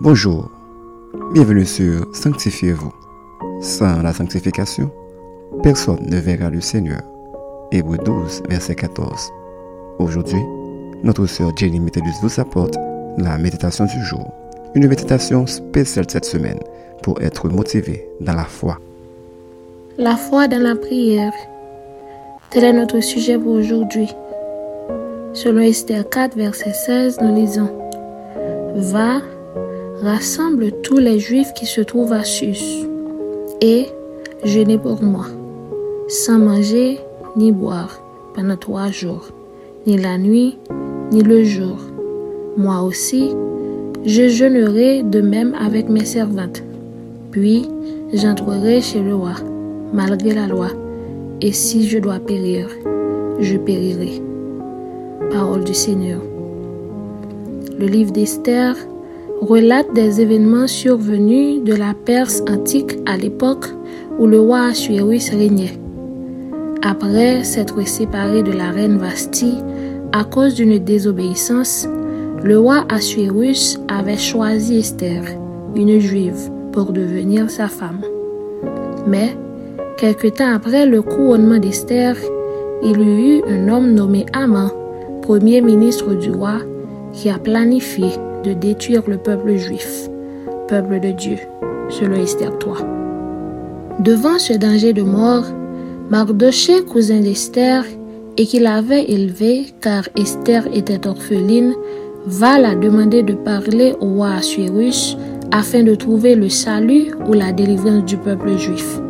Bonjour, bienvenue sur Sanctifiez-vous. Sans la sanctification, personne ne verra le Seigneur. Hébreu 12, verset 14. Aujourd'hui, notre sœur Jenny Metellus vous apporte la méditation du jour. Une méditation spéciale cette semaine pour être motivé dans la foi. La foi dans la prière. Tel est notre sujet pour aujourd'hui. Selon Esther 4, verset 16, nous lisons Va, rassemble tous les Juifs qui se trouvent à Sus, et jeûnez pour moi, sans manger ni boire pendant trois jours, ni la nuit, ni le jour. Moi aussi, je jeûnerai de même avec mes servantes. Puis j'entrerai chez le roi, malgré la loi, et si je dois périr, je périrai. Parole du Seigneur. Le livre d'Esther relate des événements survenus de la Perse antique à l'époque où le roi Assuérus régnait. Après s'être séparé de la reine Vasti à cause d'une désobéissance, le roi Assuérus avait choisi Esther, une juive, pour devenir sa femme. Mais, quelque temps après le couronnement d'Esther, il y eut un homme nommé Aman, premier ministre du roi, qui a planifié de détruire le peuple juif, peuple de Dieu, selon Esther 3. Devant ce danger de mort, Mardoché, cousin d'Esther, et qu'il avait élevé car Esther était orpheline, va la demander de parler au roi Assuérus afin de trouver le salut ou la délivrance du peuple juif,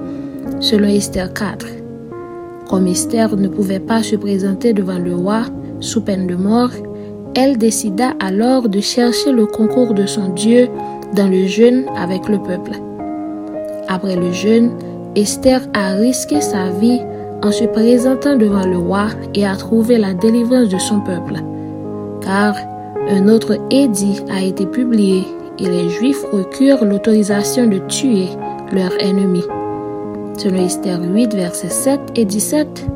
selon Esther 4. Comme Esther ne pouvait pas se présenter devant le roi sous peine de mort, elle décida alors de chercher le concours de son Dieu dans le jeûne avec le peuple. Après le jeûne, Esther a risqué sa vie en se présentant devant le roi et a trouvé la délivrance de son peuple. Car un autre édit a été publié et les Juifs recurent l'autorisation de tuer leurs ennemis. Selon Esther 8, versets 7 et 17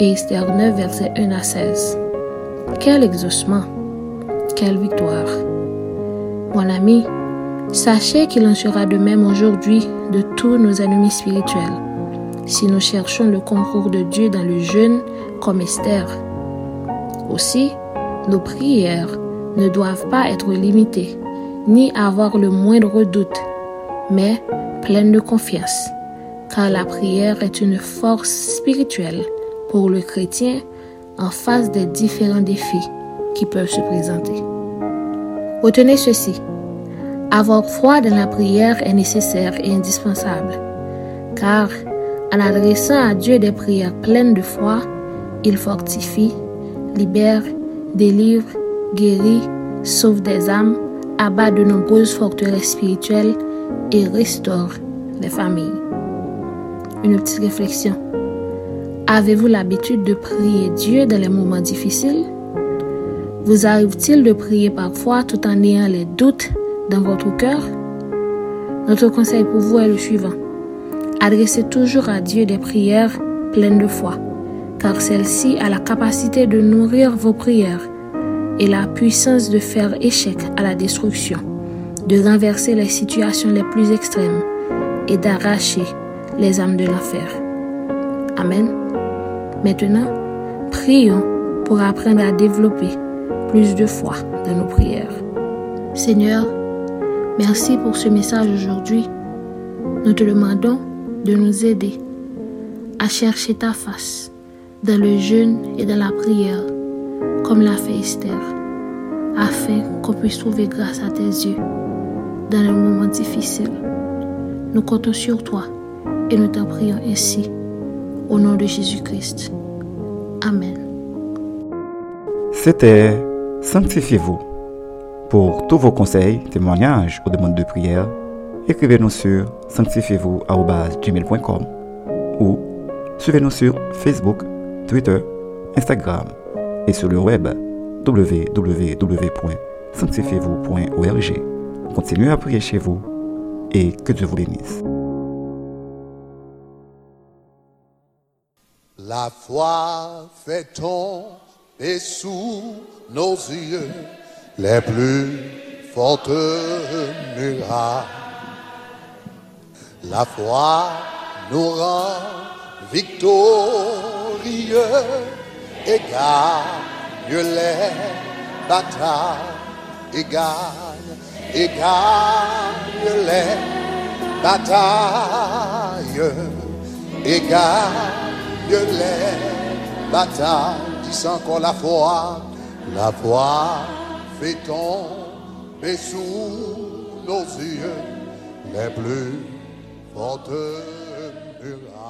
et Esther 9, versets 1 à 16. Quel exaucement! Quelle victoire! Mon ami, sachez qu'il en sera de même aujourd'hui de tous nos ennemis spirituels, si nous cherchons le concours de Dieu dans le jeûne comme Esther. Aussi, nos prières ne doivent pas être limitées, ni avoir le moindre doute, mais pleines de confiance, car la prière est une force spirituelle pour le chrétien en face des différents défis qui peuvent se présenter. Retenez ceci. Avoir foi dans la prière est nécessaire et indispensable, car en adressant à Dieu des prières pleines de foi, il fortifie, libère, délivre, guérit, sauve des âmes, abat de nombreuses forteresses spirituelles et restaure les familles. Une petite réflexion. Avez-vous l'habitude de prier Dieu dans les moments difficiles? Vous arrive-t-il de prier parfois tout en ayant les doutes dans votre cœur? Notre conseil pour vous est le suivant. Adressez toujours à Dieu des prières pleines de foi, car celle-ci a la capacité de nourrir vos prières et la puissance de faire échec à la destruction, de renverser les situations les plus extrêmes et d'arracher les âmes de l'enfer. Amen. Maintenant, prions pour apprendre à développer plus de foi dans nos prières. Seigneur, merci pour ce message aujourd'hui. Nous te demandons de nous aider à chercher ta face dans le jeûne et dans la prière, comme l'a fait Esther, afin qu'on puisse trouver grâce à tes yeux dans les moments difficiles. Nous comptons sur toi et nous t'en prions ainsi. Au nom de Jésus-Christ. Amen. C'était Sanctifiez-vous. Pour tous vos conseils, témoignages ou demandes de prière, écrivez-nous sur sanctifiez-vous.gmail.com ou suivez-nous sur Facebook, Twitter, Instagram et sur le web www.sanctifiez-vous.org. Continuez à prier chez vous et que Dieu vous bénisse. La foi fait tomber sous nos yeux les plus fortes murailles. La foi nous rend victorieux et gagne les batailles et gagne, et gagne les batailles et les batailles. Dis encore la foi, la foi fait tomber sous nos yeux les plus fortes murailles.